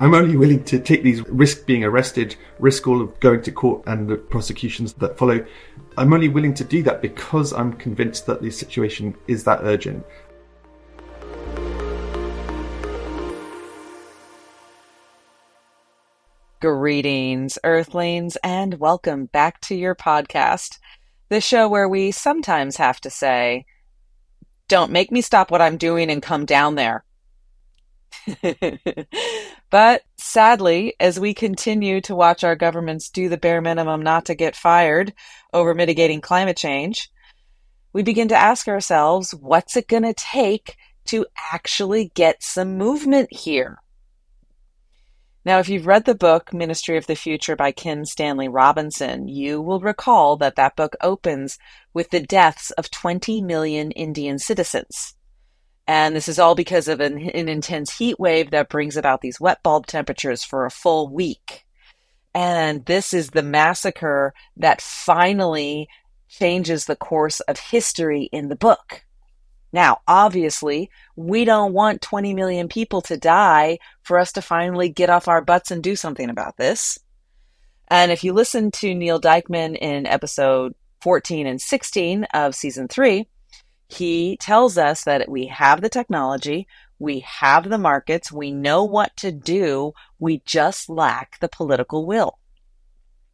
I'm only willing to take these risk being arrested, risk all of going to court and the prosecutions that follow. I'm only willing to do that because I'm convinced that the situation is that urgent. Greetings, Earthlings, and welcome back to your podcast, the show where we sometimes have to say, Don't make me stop what I'm doing and come down there. but sadly, as we continue to watch our governments do the bare minimum not to get fired over mitigating climate change, we begin to ask ourselves what's it going to take to actually get some movement here? Now, if you've read the book Ministry of the Future by Kim Stanley Robinson, you will recall that that book opens with the deaths of 20 million Indian citizens. And this is all because of an, an intense heat wave that brings about these wet bulb temperatures for a full week. And this is the massacre that finally changes the course of history in the book. Now, obviously, we don't want 20 million people to die for us to finally get off our butts and do something about this. And if you listen to Neil Dijkman in episode 14 and 16 of season three, he tells us that we have the technology, we have the markets, we know what to do, we just lack the political will.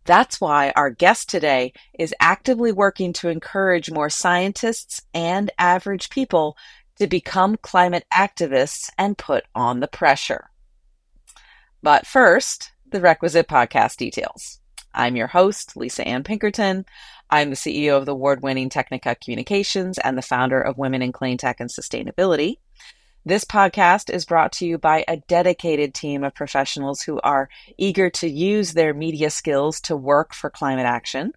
That's why our guest today is actively working to encourage more scientists and average people to become climate activists and put on the pressure. But first, the requisite podcast details. I'm your host, Lisa Ann Pinkerton. I'm the CEO of the award winning Technica Communications and the founder of Women in Clean Tech and Sustainability. This podcast is brought to you by a dedicated team of professionals who are eager to use their media skills to work for climate action.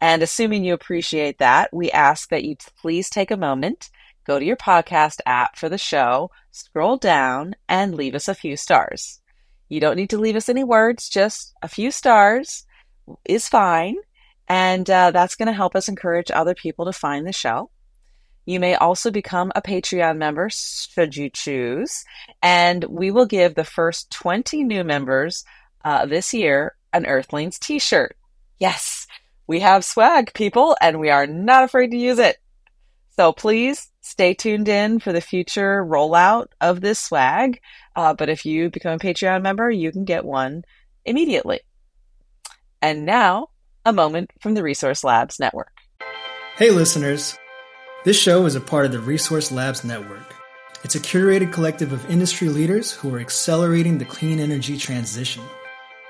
And assuming you appreciate that, we ask that you please take a moment, go to your podcast app for the show, scroll down, and leave us a few stars. You don't need to leave us any words, just a few stars is fine. And uh, that's going to help us encourage other people to find the show. You may also become a Patreon member should you choose. And we will give the first 20 new members uh, this year an Earthlings t shirt. Yes, we have swag, people, and we are not afraid to use it. So please stay tuned in for the future rollout of this swag. Uh, but if you become a Patreon member, you can get one immediately. And now a moment from the Resource Labs Network. Hey, listeners. This show is a part of the Resource Labs Network. It's a curated collective of industry leaders who are accelerating the clean energy transition.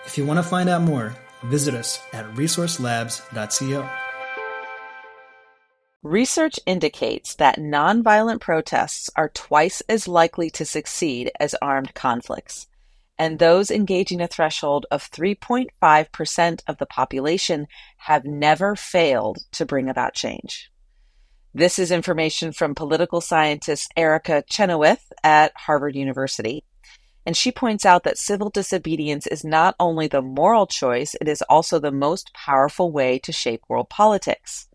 If you want to find out more, visit us at resourcelabs.co. Research indicates that nonviolent protests are twice as likely to succeed as armed conflicts and those engaging a threshold of 3.5% of the population have never failed to bring about change. This is information from political scientist Erica Chenoweth at Harvard University. And she points out that civil disobedience is not only the moral choice, it is also the most powerful way to shape world politics.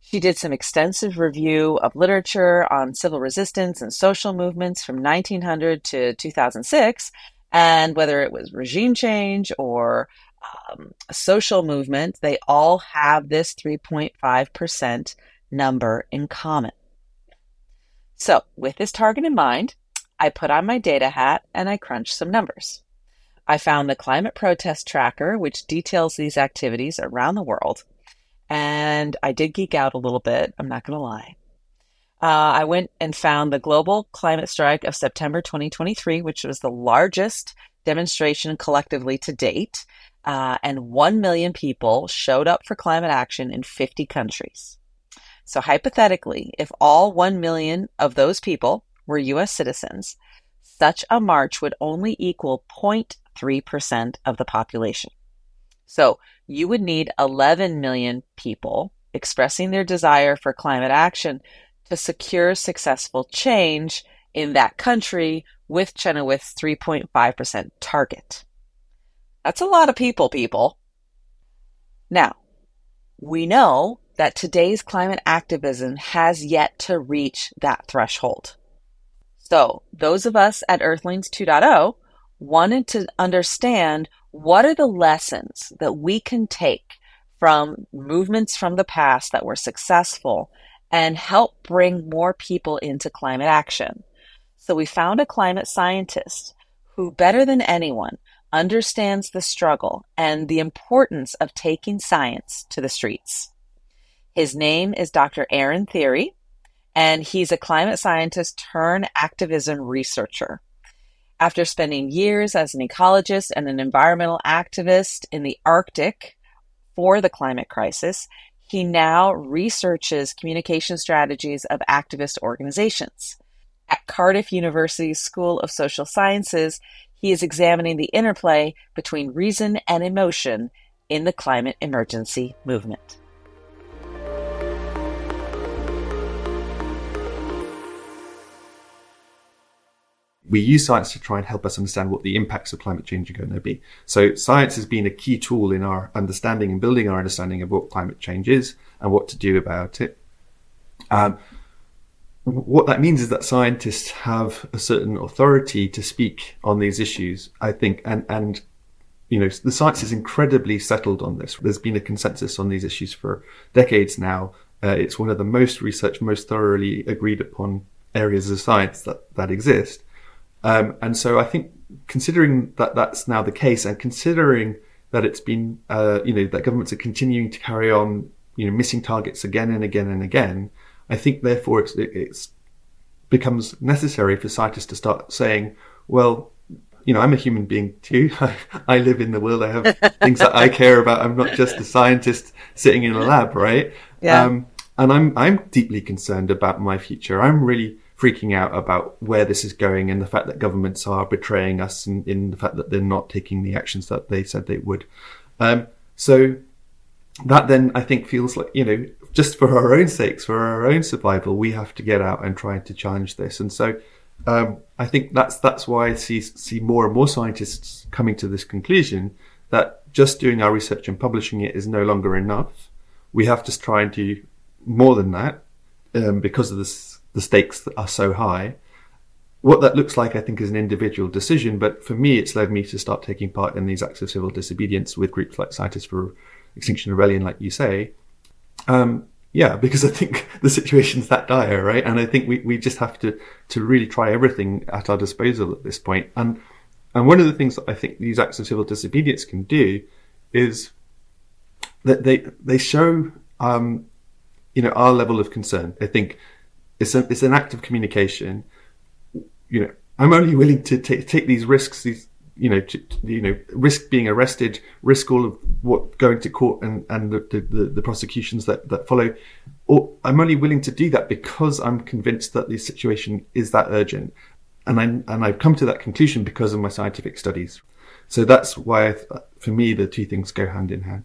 She did some extensive review of literature on civil resistance and social movements from 1900 to 2006 and whether it was regime change or um, social movement, they all have this 3.5% number in common. So, with this target in mind, I put on my data hat and I crunched some numbers. I found the Climate Protest Tracker, which details these activities around the world. And I did geek out a little bit, I'm not going to lie. Uh, I went and found the global climate strike of September 2023, which was the largest demonstration collectively to date. Uh, and 1 million people showed up for climate action in 50 countries. So, hypothetically, if all 1 million of those people were US citizens, such a march would only equal 0.3% of the population. So, you would need 11 million people expressing their desire for climate action to secure successful change in that country with Chenoweth's 3.5% target. That's a lot of people, people. Now, we know that today's climate activism has yet to reach that threshold. So, those of us at Earthlings 2.0 wanted to understand what are the lessons that we can take from movements from the past that were successful and help bring more people into climate action. So we found a climate scientist who, better than anyone, understands the struggle and the importance of taking science to the streets. His name is Dr. Aaron Thierry, and he's a climate scientist turned activism researcher. After spending years as an ecologist and an environmental activist in the Arctic for the climate crisis, he now researches communication strategies of activist organizations. At Cardiff University's School of Social Sciences, he is examining the interplay between reason and emotion in the climate emergency movement. We use science to try and help us understand what the impacts of climate change are going to be. So science has been a key tool in our understanding and building our understanding of what climate change is and what to do about it. Um, what that means is that scientists have a certain authority to speak on these issues, I think, and, and, you know, the science is incredibly settled on this. There's been a consensus on these issues for decades now. Uh, it's one of the most researched, most thoroughly agreed upon areas of science that, that exist. Um, and so I think considering that that's now the case and considering that it's been, uh, you know, that governments are continuing to carry on, you know, missing targets again and again and again, I think therefore it's, it's becomes necessary for scientists to start saying, well, you know, I'm a human being too. I, I live in the world. I have things that I care about. I'm not just a scientist sitting in a lab, right? Yeah. Um, and I'm I'm deeply concerned about my future. I'm really freaking out about where this is going and the fact that governments are betraying us and in the fact that they're not taking the actions that they said they would. Um, so that then I think feels like, you know, just for our own sakes, for our own survival, we have to get out and try to challenge this. And so, um, I think that's, that's why I see, see more and more scientists coming to this conclusion that just doing our research and publishing it is no longer enough. We have to try and do more than that, um, because of this the stakes that are so high. What that looks like, I think, is an individual decision. But for me, it's led me to start taking part in these acts of civil disobedience with groups like Scientists for Extinction Rebellion, like you say. Um, yeah, because I think the situation's that dire, right? And I think we, we just have to, to really try everything at our disposal at this point. And, and one of the things that I think these acts of civil disobedience can do is that they, they show, um, you know, our level of concern. I think it's a, it's an act of communication. You know, I'm only willing to t- take these risks, these, you know, you know, risk being arrested, risk all of what going to court and, and the, the, the prosecutions that, that follow. Or I'm only willing to do that because I'm convinced that the situation is that urgent. And I, and I've come to that conclusion because of my scientific studies. So that's why, for me, the two things go hand in hand.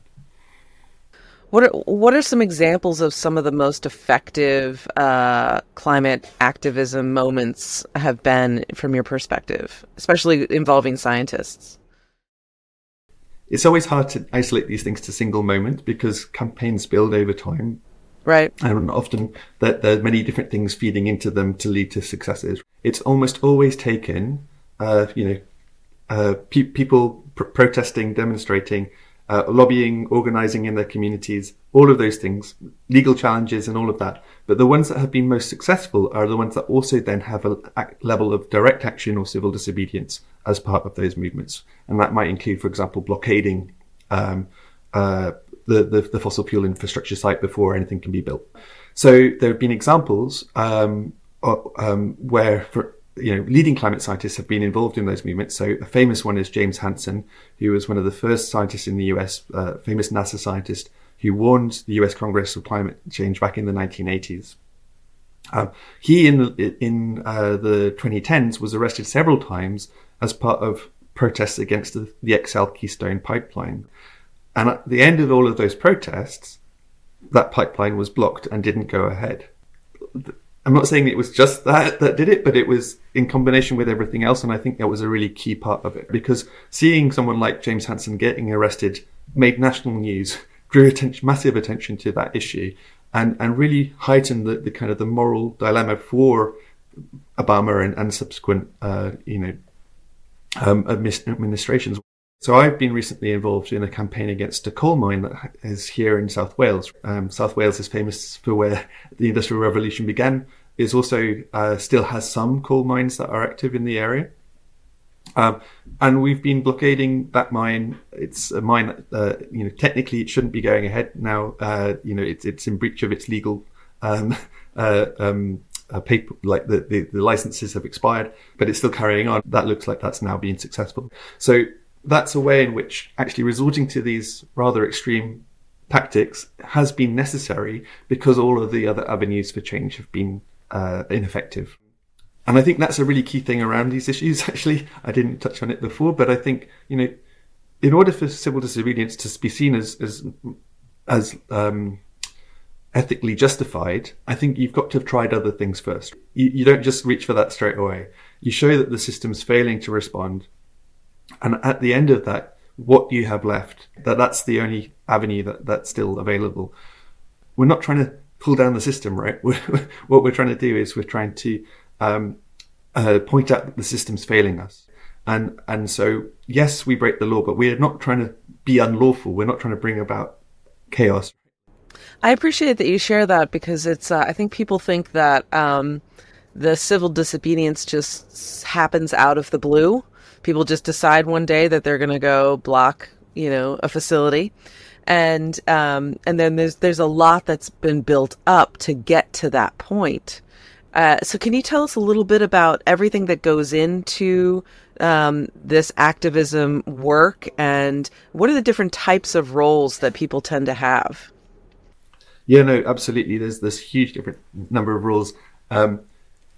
What are what are some examples of some of the most effective uh, climate activism moments have been from your perspective, especially involving scientists? It's always hard to isolate these things to single moments because campaigns build over time. Right. And often there, there are many different things feeding into them to lead to successes. It's almost always taken, uh, you know, uh, pe- people pr- protesting, demonstrating, uh, lobbying, organizing in their communities, all of those things, legal challenges and all of that. But the ones that have been most successful are the ones that also then have a level of direct action or civil disobedience as part of those movements. And that might include, for example, blockading um, uh, the, the, the, fossil fuel infrastructure site before anything can be built. So there have been examples um, um, where, for, you know, leading climate scientists have been involved in those movements. So a famous one is James Hansen, who was one of the first scientists in the US, uh, famous NASA scientist who warned the US Congress of climate change back in the 1980s. Um, he in the, in uh, the 2010s was arrested several times as part of protests against the, the XL Keystone pipeline. And at the end of all of those protests, that pipeline was blocked and didn't go ahead. I'm not saying it was just that that did it, but it was in combination with everything else. And I think that was a really key part of it because seeing someone like James Hansen getting arrested made national news, drew attention, massive attention to that issue and, and really heightened the, the kind of the moral dilemma for Obama and, and subsequent, uh, you know, um, administrations. So I've been recently involved in a campaign against a coal mine that is here in South Wales. Um, South Wales is famous for where the Industrial Revolution began. It also uh, still has some coal mines that are active in the area. Um, and we've been blockading that mine. It's a mine that, uh, you know, technically it shouldn't be going ahead now. Uh, you know, it's, it's in breach of its legal, um, uh, um, uh, paper, like the, the, the, licenses have expired, but it's still carrying on. That looks like that's now being successful. So that's a way in which actually resorting to these rather extreme tactics has been necessary because all of the other avenues for change have been uh, ineffective. And I think that's a really key thing around these issues. Actually, I didn't touch on it before, but I think you know, in order for civil disobedience to be seen as as as um, ethically justified, I think you've got to have tried other things first. You, you don't just reach for that straight away. You show that the system's failing to respond, and at the end of that, what you have left, that that's the only avenue that, that's still available. We're not trying to pull down the system, right? We're, what we're trying to do is we're trying to um, uh, point out that the system's failing us. And, and so, yes, we break the law, but we're not trying to be unlawful. We're not trying to bring about chaos. I appreciate that you share that because it's, uh, I think people think that um, the civil disobedience just happens out of the blue people just decide one day that they're going to go block, you know, a facility. And, um, and then there's, there's a lot that's been built up to get to that point. Uh, so can you tell us a little bit about everything that goes into um, this activism work and what are the different types of roles that people tend to have? Yeah, no, absolutely. There's this huge different number of roles. Um,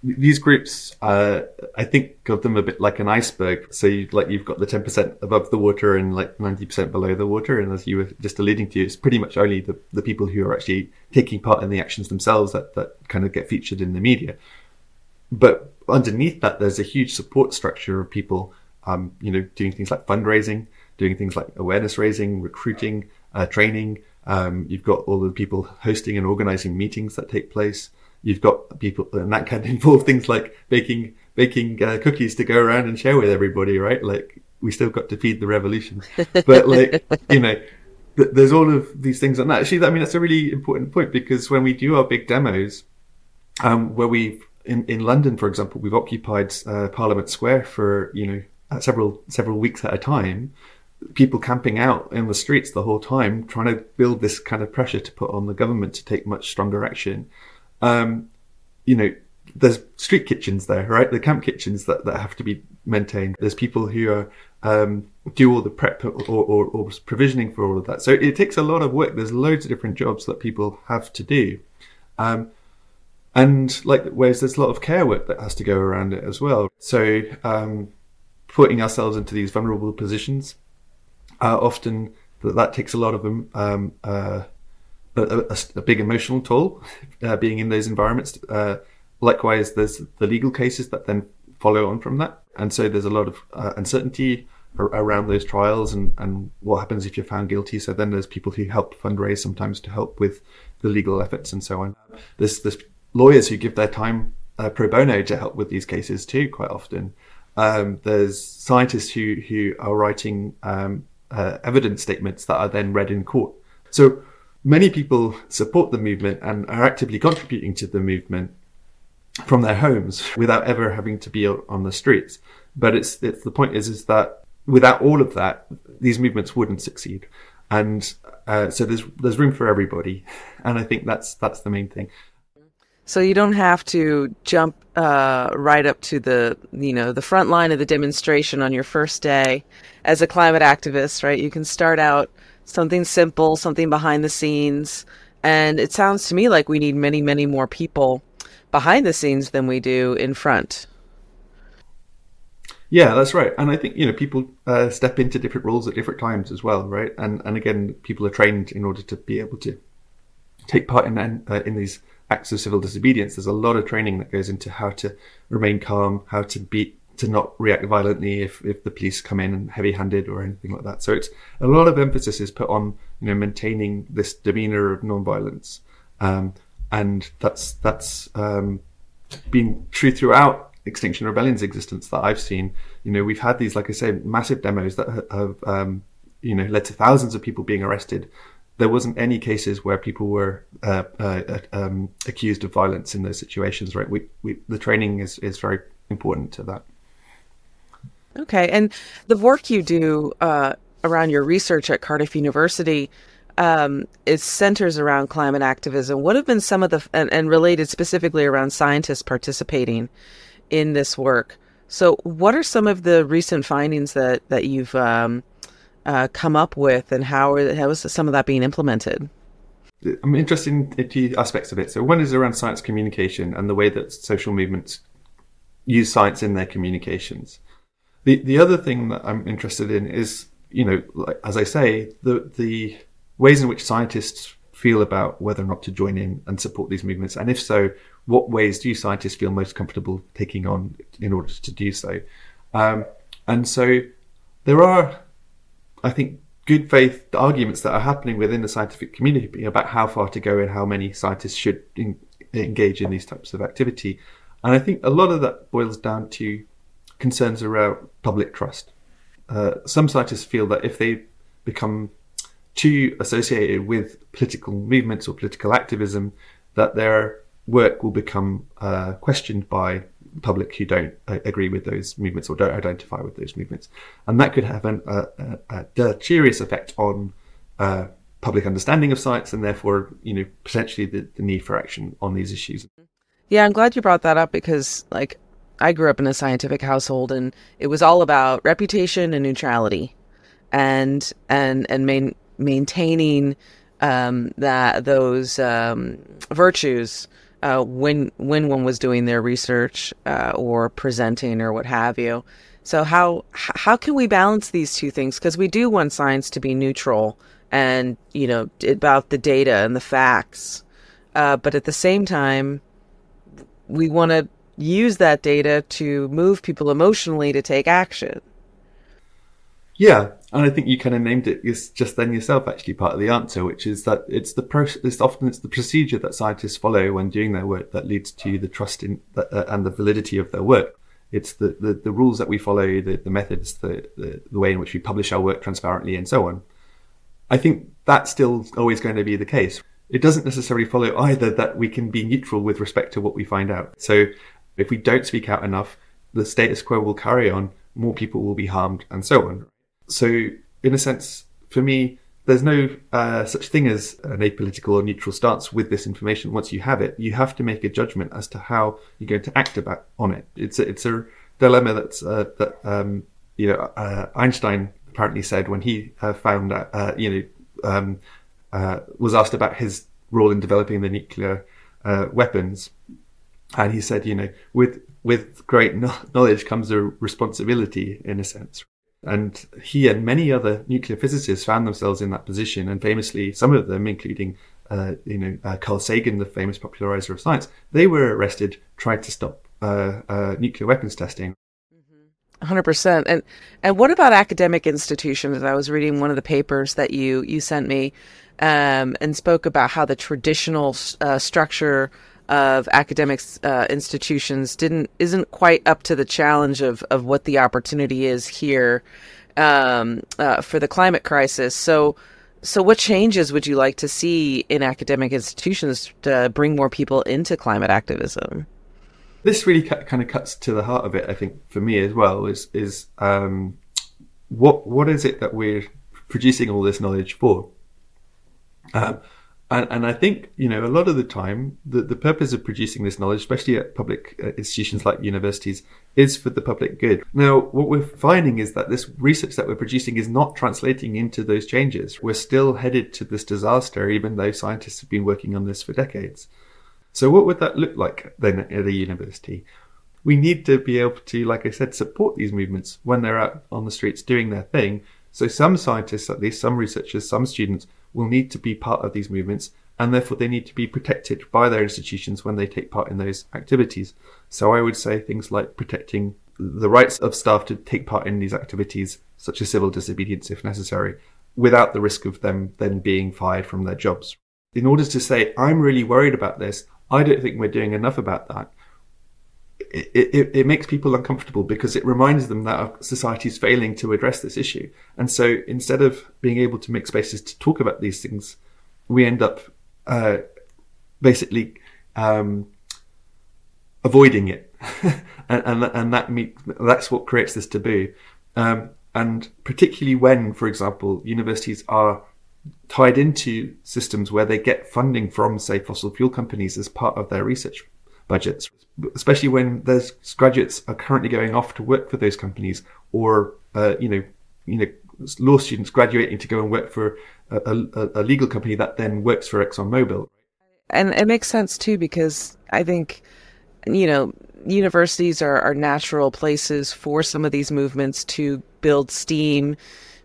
these groups, uh, I think of them a bit like an iceberg. So you, like you've got the 10% above the water and like 90% below the water. And as you were just alluding to, it's pretty much only the, the people who are actually taking part in the actions themselves that, that kind of get featured in the media. But underneath that, there's a huge support structure of people, um, you know, doing things like fundraising, doing things like awareness raising, recruiting, uh, training. Um, you've got all the people hosting and organizing meetings that take place you've got people, and that can involve things like baking baking uh, cookies to go around and share with everybody, right? Like we still got to feed the revolution, but like you know, th- there's all of these things. And that actually, I mean, that's a really important point because when we do our big demos, um, where we in in London, for example, we've occupied uh, Parliament Square for you know uh, several several weeks at a time people camping out in the streets the whole time, trying to build this kind of pressure to put on the government to take much stronger action um, you know, there's street kitchens there, right? The camp kitchens that, that have to be maintained. There's people who are, um, do all the prep or, or, or, provisioning for all of that. So it takes a lot of work. There's loads of different jobs that people have to do. Um, and like, whereas there's a lot of care work that has to go around it as well. So, um, putting ourselves into these vulnerable positions, uh, often that, that takes a lot of, um, uh, a, a, a big emotional toll uh, being in those environments. Uh, likewise, there's the legal cases that then follow on from that, and so there's a lot of uh, uncertainty around those trials and, and what happens if you're found guilty. So then there's people who help fundraise sometimes to help with the legal efforts and so on. There's, there's lawyers who give their time uh, pro bono to help with these cases too, quite often. Um, there's scientists who, who are writing um, uh, evidence statements that are then read in court. So many people support the movement and are actively contributing to the movement from their homes without ever having to be on the streets. But it's, it's the point is is that without all of that, these movements wouldn't succeed. And uh, so there's there's room for everybody, and I think that's that's the main thing. So you don't have to jump uh, right up to the you know the front line of the demonstration on your first day as a climate activist, right? You can start out something simple, something behind the scenes. And it sounds to me like we need many, many more people behind the scenes than we do in front. Yeah, that's right. And I think, you know, people uh, step into different roles at different times as well, right? And and again, people are trained in order to be able to take part in uh, in these acts of civil disobedience. There's a lot of training that goes into how to remain calm, how to be to not react violently if, if the police come in and heavy handed or anything like that. So it's a lot of emphasis is put on, you know, maintaining this demeanor of non-violence. Um, and that's, that's, um, been true throughout Extinction Rebellion's existence that I've seen, you know, we've had these, like I said, massive demos that have, um, you know, led to thousands of people being arrested. There wasn't any cases where people were uh, uh, um, accused of violence in those situations, right? We, we, the training is, is very important to that. Okay, and the work you do uh, around your research at Cardiff University um, it centers around climate activism. What have been some of the and, and related specifically around scientists participating in this work? So, what are some of the recent findings that that you've um, uh, come up with, and how are, how is some of that being implemented? I'm interested in two aspects of it. So, one is around science communication and the way that social movements use science in their communications. The the other thing that I'm interested in is, you know, like, as I say, the the ways in which scientists feel about whether or not to join in and support these movements, and if so, what ways do scientists feel most comfortable taking on in order to do so? Um, and so there are, I think, good faith arguments that are happening within the scientific community about how far to go and how many scientists should in, engage in these types of activity. And I think a lot of that boils down to concerns around public trust. Uh, some scientists feel that if they become too associated with political movements or political activism that their work will become uh, questioned by public who don't uh, agree with those movements or don't identify with those movements, and that could have an, a, a, deleterious effect on uh, public understanding of science, and therefore, you know, potentially the, the, need for action on these issues. Yeah, I'm glad you brought that up because, like, I grew up in a scientific household, and it was all about reputation and neutrality, and and and main maintaining um, that those um, virtues uh, when when one was doing their research uh, or presenting or what have you. So how how can we balance these two things? Because we do want science to be neutral and you know about the data and the facts, uh, but at the same time, we want to use that data to move people emotionally to take action. Yeah, and I think you kind of named it just then yourself. Actually, part of the answer, which is that it's the process. Often it's the procedure that scientists follow when doing their work that leads to the trust in uh, and the validity of their work. It's the, the, the rules that we follow, the, the methods, the, the, the way in which we publish our work transparently, and so on. I think that's still always going to be the case. It doesn't necessarily follow either that we can be neutral with respect to what we find out. So if we don't speak out enough, the status quo will carry on, more people will be harmed, and so on. So, in a sense, for me, there's no uh, such thing as an apolitical or neutral stance with this information. Once you have it, you have to make a judgment as to how you're going to act about on it. It's a, it's a dilemma that's uh, that um, you know uh, Einstein apparently said when he uh, found out uh, you know um, uh, was asked about his role in developing the nuclear weapons, and he said, you know, with with great knowledge comes a responsibility in a sense. And he and many other nuclear physicists found themselves in that position, and famously, some of them, including uh, you know uh, Carl Sagan, the famous popularizer of science, they were arrested trying to stop uh, uh nuclear weapons testing. Mm-hmm. Hundred percent. And and what about academic institutions? I was reading one of the papers that you you sent me, um, and spoke about how the traditional uh, structure of academics uh, institutions didn't isn't quite up to the challenge of of what the opportunity is here um, uh, for the climate crisis. So. So, what changes would you like to see in academic institutions to bring more people into climate activism? This really kind of cuts to the heart of it, I think, for me as well. Is is um, what what is it that we're producing all this knowledge for? Um, and, and I think, you know, a lot of the time, the, the purpose of producing this knowledge, especially at public uh, institutions like universities, is for the public good. Now, what we're finding is that this research that we're producing is not translating into those changes. We're still headed to this disaster, even though scientists have been working on this for decades. So what would that look like then at a university? We need to be able to, like I said, support these movements when they're out on the streets doing their thing. So some scientists, at least some researchers, some students will need to be part of these movements and therefore they need to be protected by their institutions when they take part in those activities. So I would say things like protecting the rights of staff to take part in these activities, such as civil disobedience if necessary, without the risk of them then being fired from their jobs. In order to say, I'm really worried about this, I don't think we're doing enough about that, it, it, it makes people uncomfortable because it reminds them that our society is failing to address this issue. And so instead of being able to make spaces to talk about these things, we end up uh, basically um, avoiding it, and, and and that meet, that's what creates this taboo. Um, and particularly when, for example, universities are tied into systems where they get funding from, say, fossil fuel companies as part of their research budgets, especially when those graduates are currently going off to work for those companies, or uh, you know, you know, law students graduating to go and work for a, a, a legal company that then works for ExxonMobil. And it makes sense too because I think, you know, universities are, are natural places for some of these movements to build steam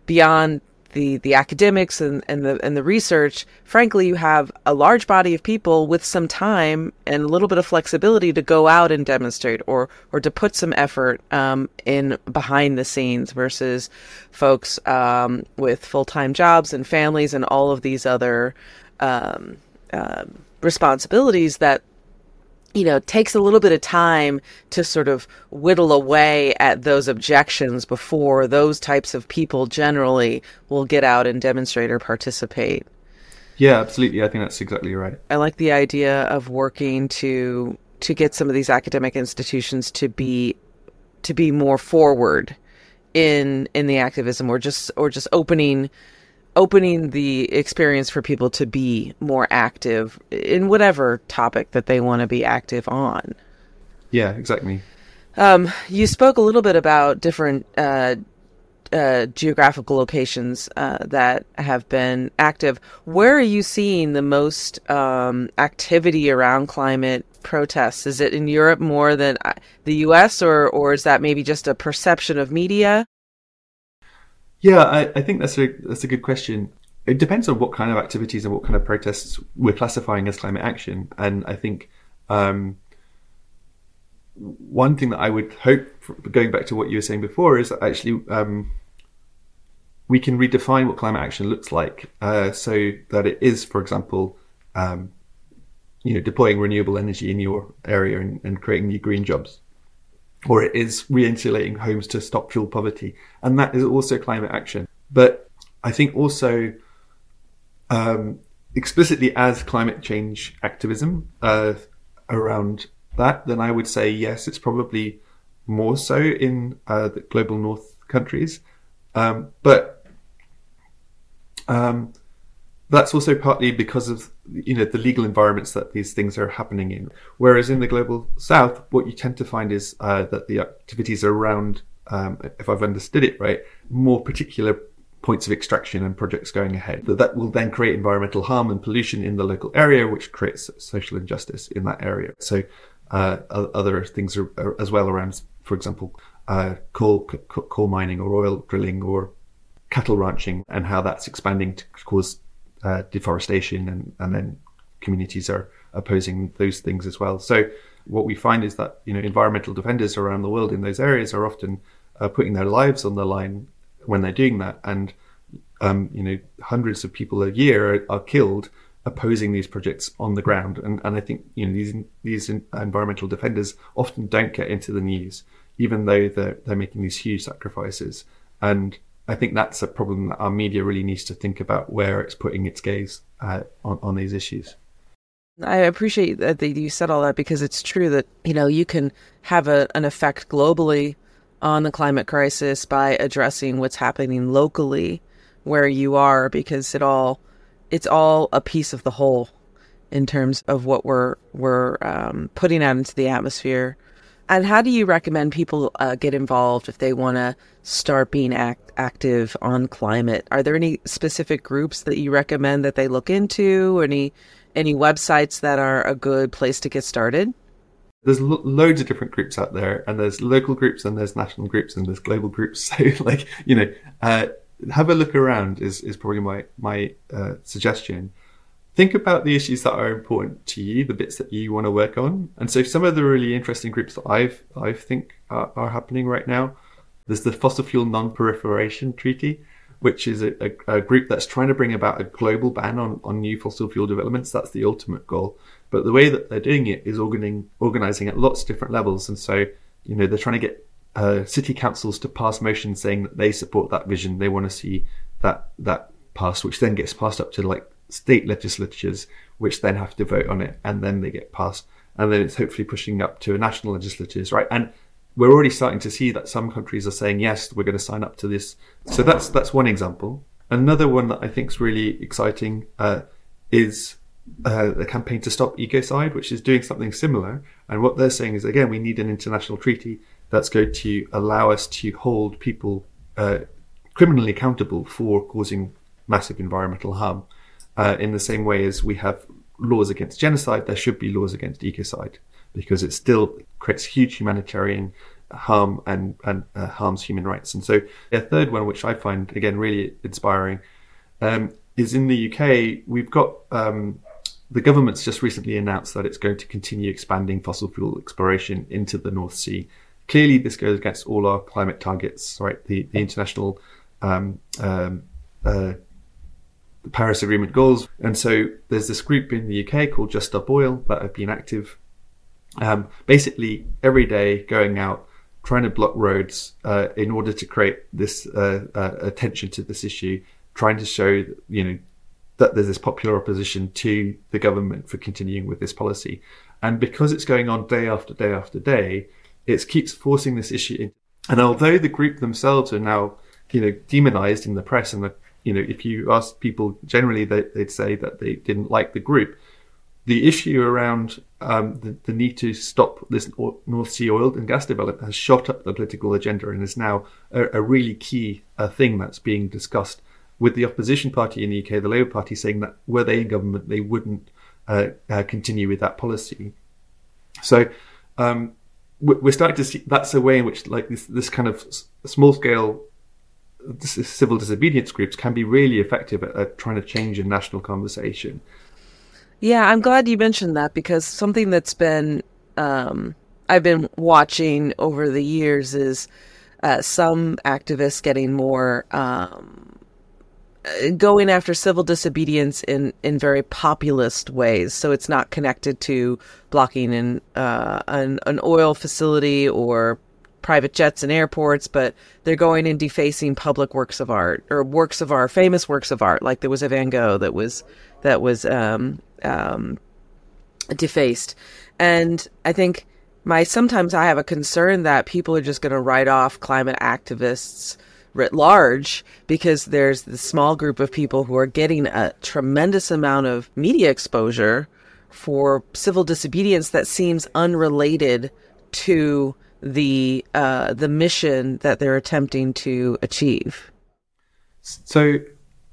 beyond the the academics and, and the and the research, frankly, you have a large body of people with some time and a little bit of flexibility to go out and demonstrate or or to put some effort um, in behind the scenes versus folks um, with full time jobs and families and all of these other um, uh, responsibilities that you know, takes a little bit of time to sort of whittle away at those objections before those types of people generally will get out and demonstrate or participate. Yeah, absolutely. I think that's exactly right. I like the idea of working to to get some of these academic institutions to be to be more forward in in the activism or just or just opening opening the experience for people to be more active in whatever topic that they want to be active on. Yeah, exactly. Um, you spoke a little bit about different uh, uh, geographical locations uh, that have been active. Where are you seeing the most um, activity around climate protests? Is it in Europe more than uh, the U.S., or or is that maybe just a perception of media? Yeah, I, I think that's a that's a good question. It depends on what kind of activities and what kind of protests we're classifying as climate action. And I think um, one thing that I would hope, going back to what you were saying before, is that actually um, we can redefine what climate action looks like, uh, so that it is, for example, um, you know, deploying renewable energy in your area and, and creating new green jobs or it is re-insulating homes to stop fuel poverty, and that is also climate action. But I think also um, explicitly as climate change activism uh, around that, then I would say yes, it's probably more so in uh, the global north countries, um, but um, that's also partly because of you know the legal environments that these things are happening in. Whereas in the global south, what you tend to find is uh, that the activities around, um, if I've understood it right, more particular points of extraction and projects going ahead. That that will then create environmental harm and pollution in the local area, which creates social injustice in that area. So uh, other things are, are, as well around, for example, uh, coal coal mining or oil drilling or cattle ranching and how that's expanding to cause uh, deforestation, and, and then communities are opposing those things as well. So what we find is that you know environmental defenders around the world in those areas are often uh, putting their lives on the line when they're doing that, and um, you know hundreds of people a year are, are, killed opposing these projects on the ground. And, and I think you know these these environmental defenders often don't get into the news, even though they're they're making these huge sacrifices. And I think that's a problem that our media really needs to think about where it's putting its gaze uh, on, on these issues. I appreciate that you said all that because it's true that you know you can have a, an effect globally on the climate crisis by addressing what's happening locally where you are because it all it's all a piece of the whole in terms of what we're we're um, putting out into the atmosphere and how do you recommend people uh, get involved if they want to start being act- active on climate? Are there any specific groups that you recommend that they look into? Any any websites that are a good place to get started? There's lo- loads of different groups out there, and there's local groups, and there's national groups, and there's global groups. So, like you know, uh, have a look around is is probably my my uh, suggestion think about the issues that are important to you, the bits that you want to work on. And so some of the really interesting groups that I've I think are, are happening right now. There's the Fossil Fuel Non-Proliferation Treaty, which is a, a, a, group that's trying to bring about a global ban on, on new fossil fuel developments. That's the ultimate goal. But the way that they're doing it is organizing, organizing at lots of different levels. And so, you know, they're trying to get uh, city councils to pass motions saying that they support that vision. They want to see that that passed, which then gets passed up to like state legislatures, which then have to vote on it, and then they get passed, and then it's hopefully pushing up to national legislatures, right? And we're already starting to see that some countries are saying yes, we're going to sign up to this. So that's that's one example. Another one that I think is really exciting uh, is uh, the campaign to stop ecocide, which is doing something similar. And what they're saying is again, we need an international treaty that's going to allow us to hold people uh, criminally accountable for causing massive environmental harm. Uh, in the same way as we have laws against genocide, there should be laws against ecocide because it still creates huge humanitarian harm and, and uh, harms human rights. And so a third one, which I find again really inspiring, um, is in the UK. We've got um, the government's just recently announced that it's going to continue expanding fossil fuel exploration into the North Sea. Clearly, this goes against all our climate targets, right? The, the international um, um uh, the Paris Agreement goals. And so there's this group in the UK called Just Stop Oil that have been active, um, basically every day going out trying to block roads uh, in order to create this uh, uh, attention to this issue, trying to show you know that there's this popular opposition to the government for continuing with this policy, and because it's going on day after day after day, it keeps forcing this issue. In. And although the group themselves are now you know demonized in the press and the you know, if you ask people generally, they, would say that they didn't like the group. The issue around um, the, the, need to stop this North Sea oil and gas development has shot up the political agenda and is now a, a really key uh, thing that's being discussed. With the opposition party in the UK, the Labour Party, saying that were they in government, they wouldn't uh, uh, continue with that policy. So um, we're starting to see that's a way in which, like this, this kind of small scale civil disobedience groups can be really effective at, at trying to change a national conversation. Yeah, I'm glad you mentioned that because something that's been um, I've been watching over the years is uh, some activists getting more um, going after civil disobedience in, in very populist ways. So it's not connected to blocking uh, an, an oil facility or private jets and airports, but they're going and defacing public works of art or works of art, famous works of art. Like there was a Van Gogh that was that was um, um, defaced, and I think my sometimes I have a concern that people are just going to write off climate activists writ large because there's this small group of people who are getting a tremendous amount of media exposure for civil disobedience that seems unrelated to the uh, the mission that they're attempting to achieve. So,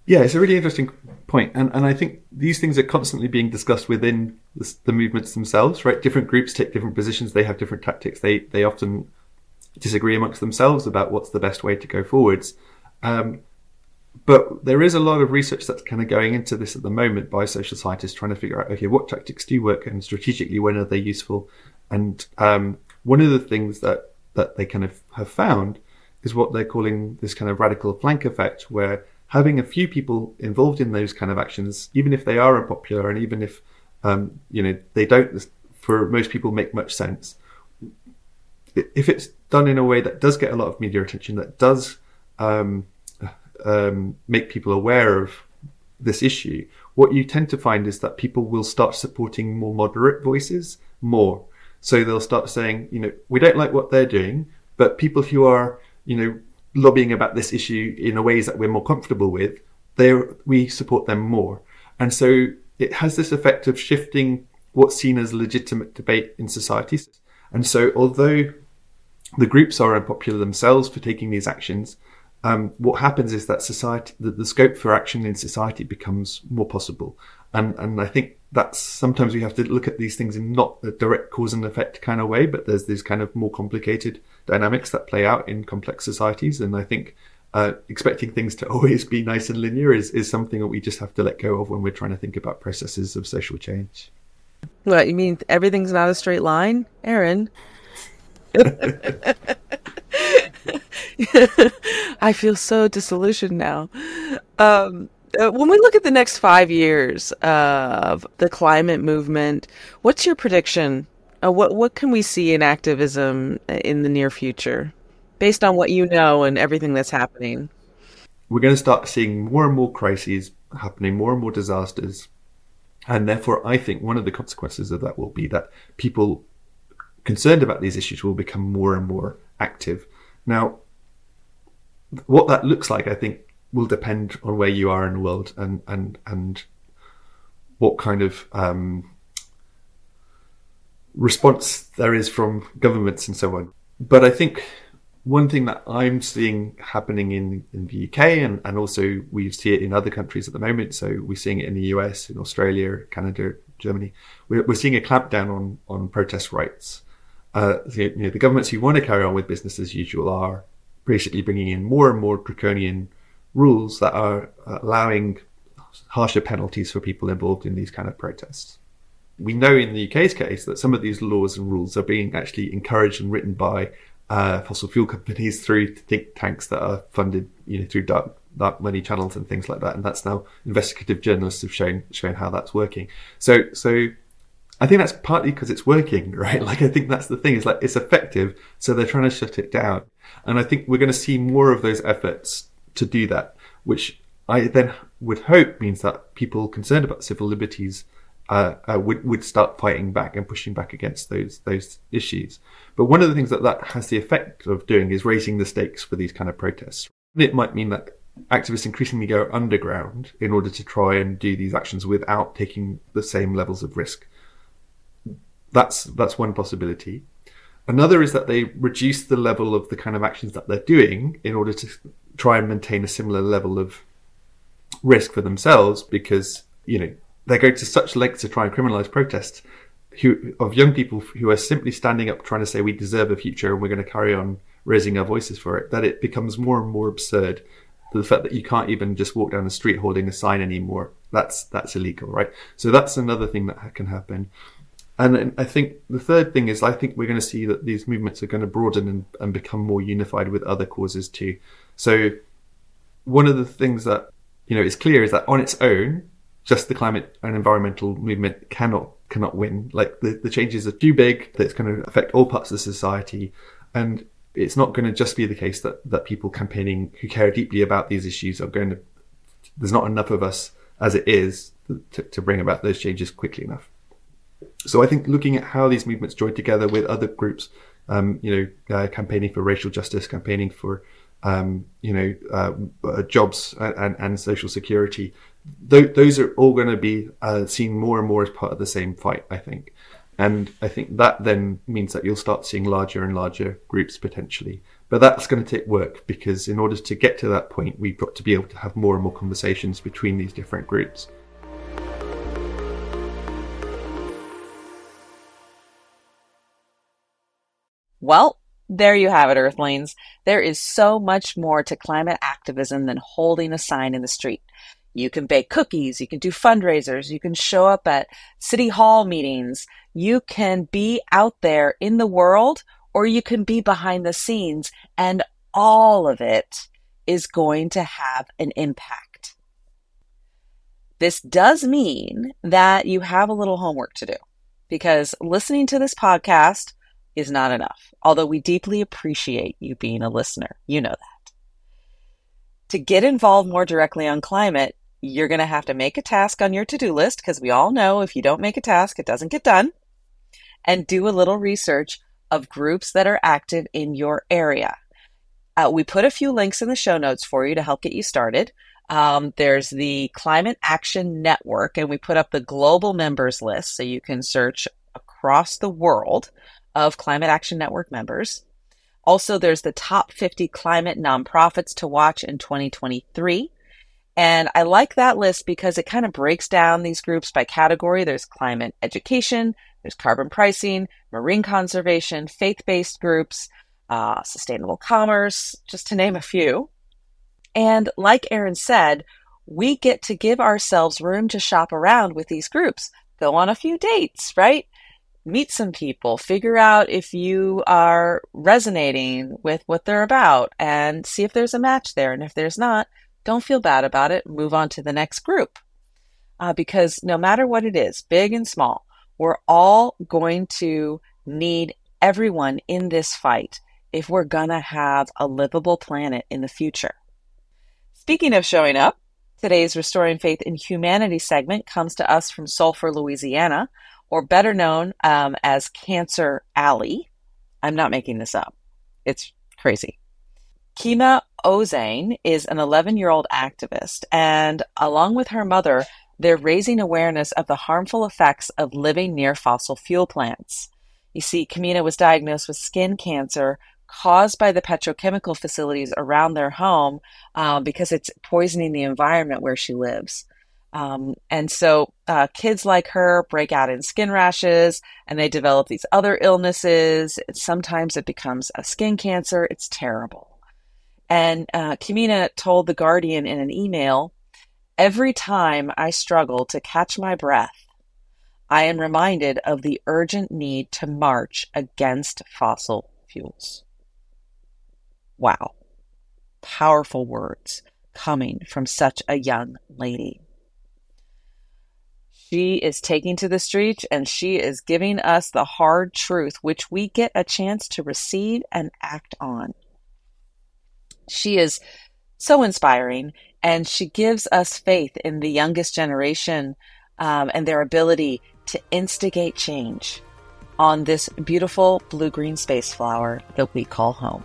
yeah, it's a really interesting point, and and I think these things are constantly being discussed within the, the movements themselves. Right, different groups take different positions. They have different tactics. They they often disagree amongst themselves about what's the best way to go forwards. Um, but there is a lot of research that's kind of going into this at the moment by social scientists trying to figure out okay what tactics do work and strategically when are they useful and um, one of the things that, that they kind of have found is what they're calling this kind of radical flank effect, where having a few people involved in those kind of actions, even if they are unpopular and even if, um, you know, they don't, for most people, make much sense, if it's done in a way that does get a lot of media attention, that does um, um, make people aware of this issue, what you tend to find is that people will start supporting more moderate voices more so they'll start saying, you know, we don't like what they're doing, but people who are, you know, lobbying about this issue in a ways that we're more comfortable with, they we support them more. And so it has this effect of shifting what's seen as legitimate debate in society. And so although the groups are unpopular themselves for taking these actions, um, what happens is that society, the, the, scope for action in society becomes more possible. And, and I think that's sometimes we have to look at these things in not a direct cause and effect kind of way, but there's these kind of more complicated dynamics that play out in complex societies. And I think uh, expecting things to always be nice and linear is, is something that we just have to let go of when we're trying to think about processes of social change. What, you mean everything's not a straight line? Aaron? I feel so disillusioned now. Um, uh, when we look at the next five years of the climate movement, what's your prediction? Uh, what what can we see in activism in the near future, based on what you know and everything that's happening? We're going to start seeing more and more crises happening, more and more disasters, and therefore, I think one of the consequences of that will be that people concerned about these issues will become more and more active. Now, what that looks like, I think, will depend on where you are in the world and and and what kind of um, response there is from governments and so on. But I think one thing that I'm seeing happening in, in the UK and, and also we see it in other countries at the moment. So we're seeing it in the US, in Australia, Canada, Germany. We're, we're seeing a clampdown on, on protest rights. Uh, you know, the governments who want to carry on with business as usual are basically bringing in more and more draconian rules that are allowing harsher penalties for people involved in these kind of protests. We know in the UK's case that some of these laws and rules are being actually encouraged and written by uh, fossil fuel companies through think tanks that are funded, you know, through dark dark money channels and things like that. And that's now investigative journalists have shown shown how that's working. So so I think that's partly because it's working, right? Like I think that's the thing. It's like it's effective, so they're trying to shut it down. And I think we're going to see more of those efforts to do that, which I then would hope means that people concerned about civil liberties uh, uh, would would start fighting back and pushing back against those those issues. But one of the things that that has the effect of doing is raising the stakes for these kind of protests. It might mean that activists increasingly go underground in order to try and do these actions without taking the same levels of risk. That's that's one possibility. Another is that they reduce the level of the kind of actions that they're doing in order to try and maintain a similar level of risk for themselves because, you know, they go to such lengths to try and criminalize protests who, of young people who are simply standing up trying to say we deserve a future and we're going to carry on raising our voices for it, that it becomes more and more absurd. The fact that you can't even just walk down the street holding a sign anymore, that's, that's illegal, right? So that's another thing that can happen. And I think the third thing is I think we're going to see that these movements are going to broaden and, and become more unified with other causes too. So one of the things that you know is clear is that on its own, just the climate and environmental movement cannot cannot win. Like the, the changes are too big that it's going to affect all parts of society, and it's not going to just be the case that that people campaigning who care deeply about these issues are going to. There's not enough of us as it is to, to bring about those changes quickly enough. So I think looking at how these movements join together with other groups, um, you know, uh, campaigning for racial justice, campaigning for, um, you know, uh, uh, jobs and, and, social security, th- those are all going to be uh, seen more and more as part of the same fight, I think. And I think that then means that you'll start seeing larger and larger groups potentially. But that's going to take work because in order to get to that point, we've got to be able to have more and more conversations between these different groups. Well, there you have it, Earthlings. There is so much more to climate activism than holding a sign in the street. You can bake cookies, you can do fundraisers, you can show up at city hall meetings, you can be out there in the world, or you can be behind the scenes, and all of it is going to have an impact. This does mean that you have a little homework to do because listening to this podcast is not enough, although we deeply appreciate you being a listener. You know that. To get involved more directly on climate, you're going to have to make a task on your to do list because we all know if you don't make a task, it doesn't get done. And do a little research of groups that are active in your area. Uh, we put a few links in the show notes for you to help get you started. Um, there's the Climate Action Network, and we put up the global members list so you can search across the world of Climate Action Network members. Also, there's the top 50 climate nonprofits to watch in 2023. And I like that list because it kind of breaks down these groups by category. There's climate education, there's carbon pricing, marine conservation, faith based groups, uh, sustainable commerce, just to name a few. And like Aaron said, we get to give ourselves room to shop around with these groups, go on a few dates, right? Meet some people, figure out if you are resonating with what they're about, and see if there's a match there. And if there's not, don't feel bad about it. Move on to the next group. Uh, because no matter what it is, big and small, we're all going to need everyone in this fight if we're going to have a livable planet in the future. Speaking of showing up, today's Restoring Faith in Humanity segment comes to us from Sulphur, Louisiana, or better known um, as Cancer Alley. I'm not making this up. It's crazy. Kamea Ozane is an 11 year old activist, and along with her mother, they're raising awareness of the harmful effects of living near fossil fuel plants. You see, Kamea was diagnosed with skin cancer caused by the petrochemical facilities around their home um, because it's poisoning the environment where she lives. Um, and so uh, kids like her break out in skin rashes and they develop these other illnesses. Sometimes it becomes a skin cancer. It's terrible. And uh, Kamea told The Guardian in an email Every time I struggle to catch my breath, I am reminded of the urgent need to march against fossil fuels. Wow. Powerful words coming from such a young lady. She is taking to the streets and she is giving us the hard truth, which we get a chance to receive and act on. She is so inspiring and she gives us faith in the youngest generation um, and their ability to instigate change on this beautiful blue green space flower that we call home.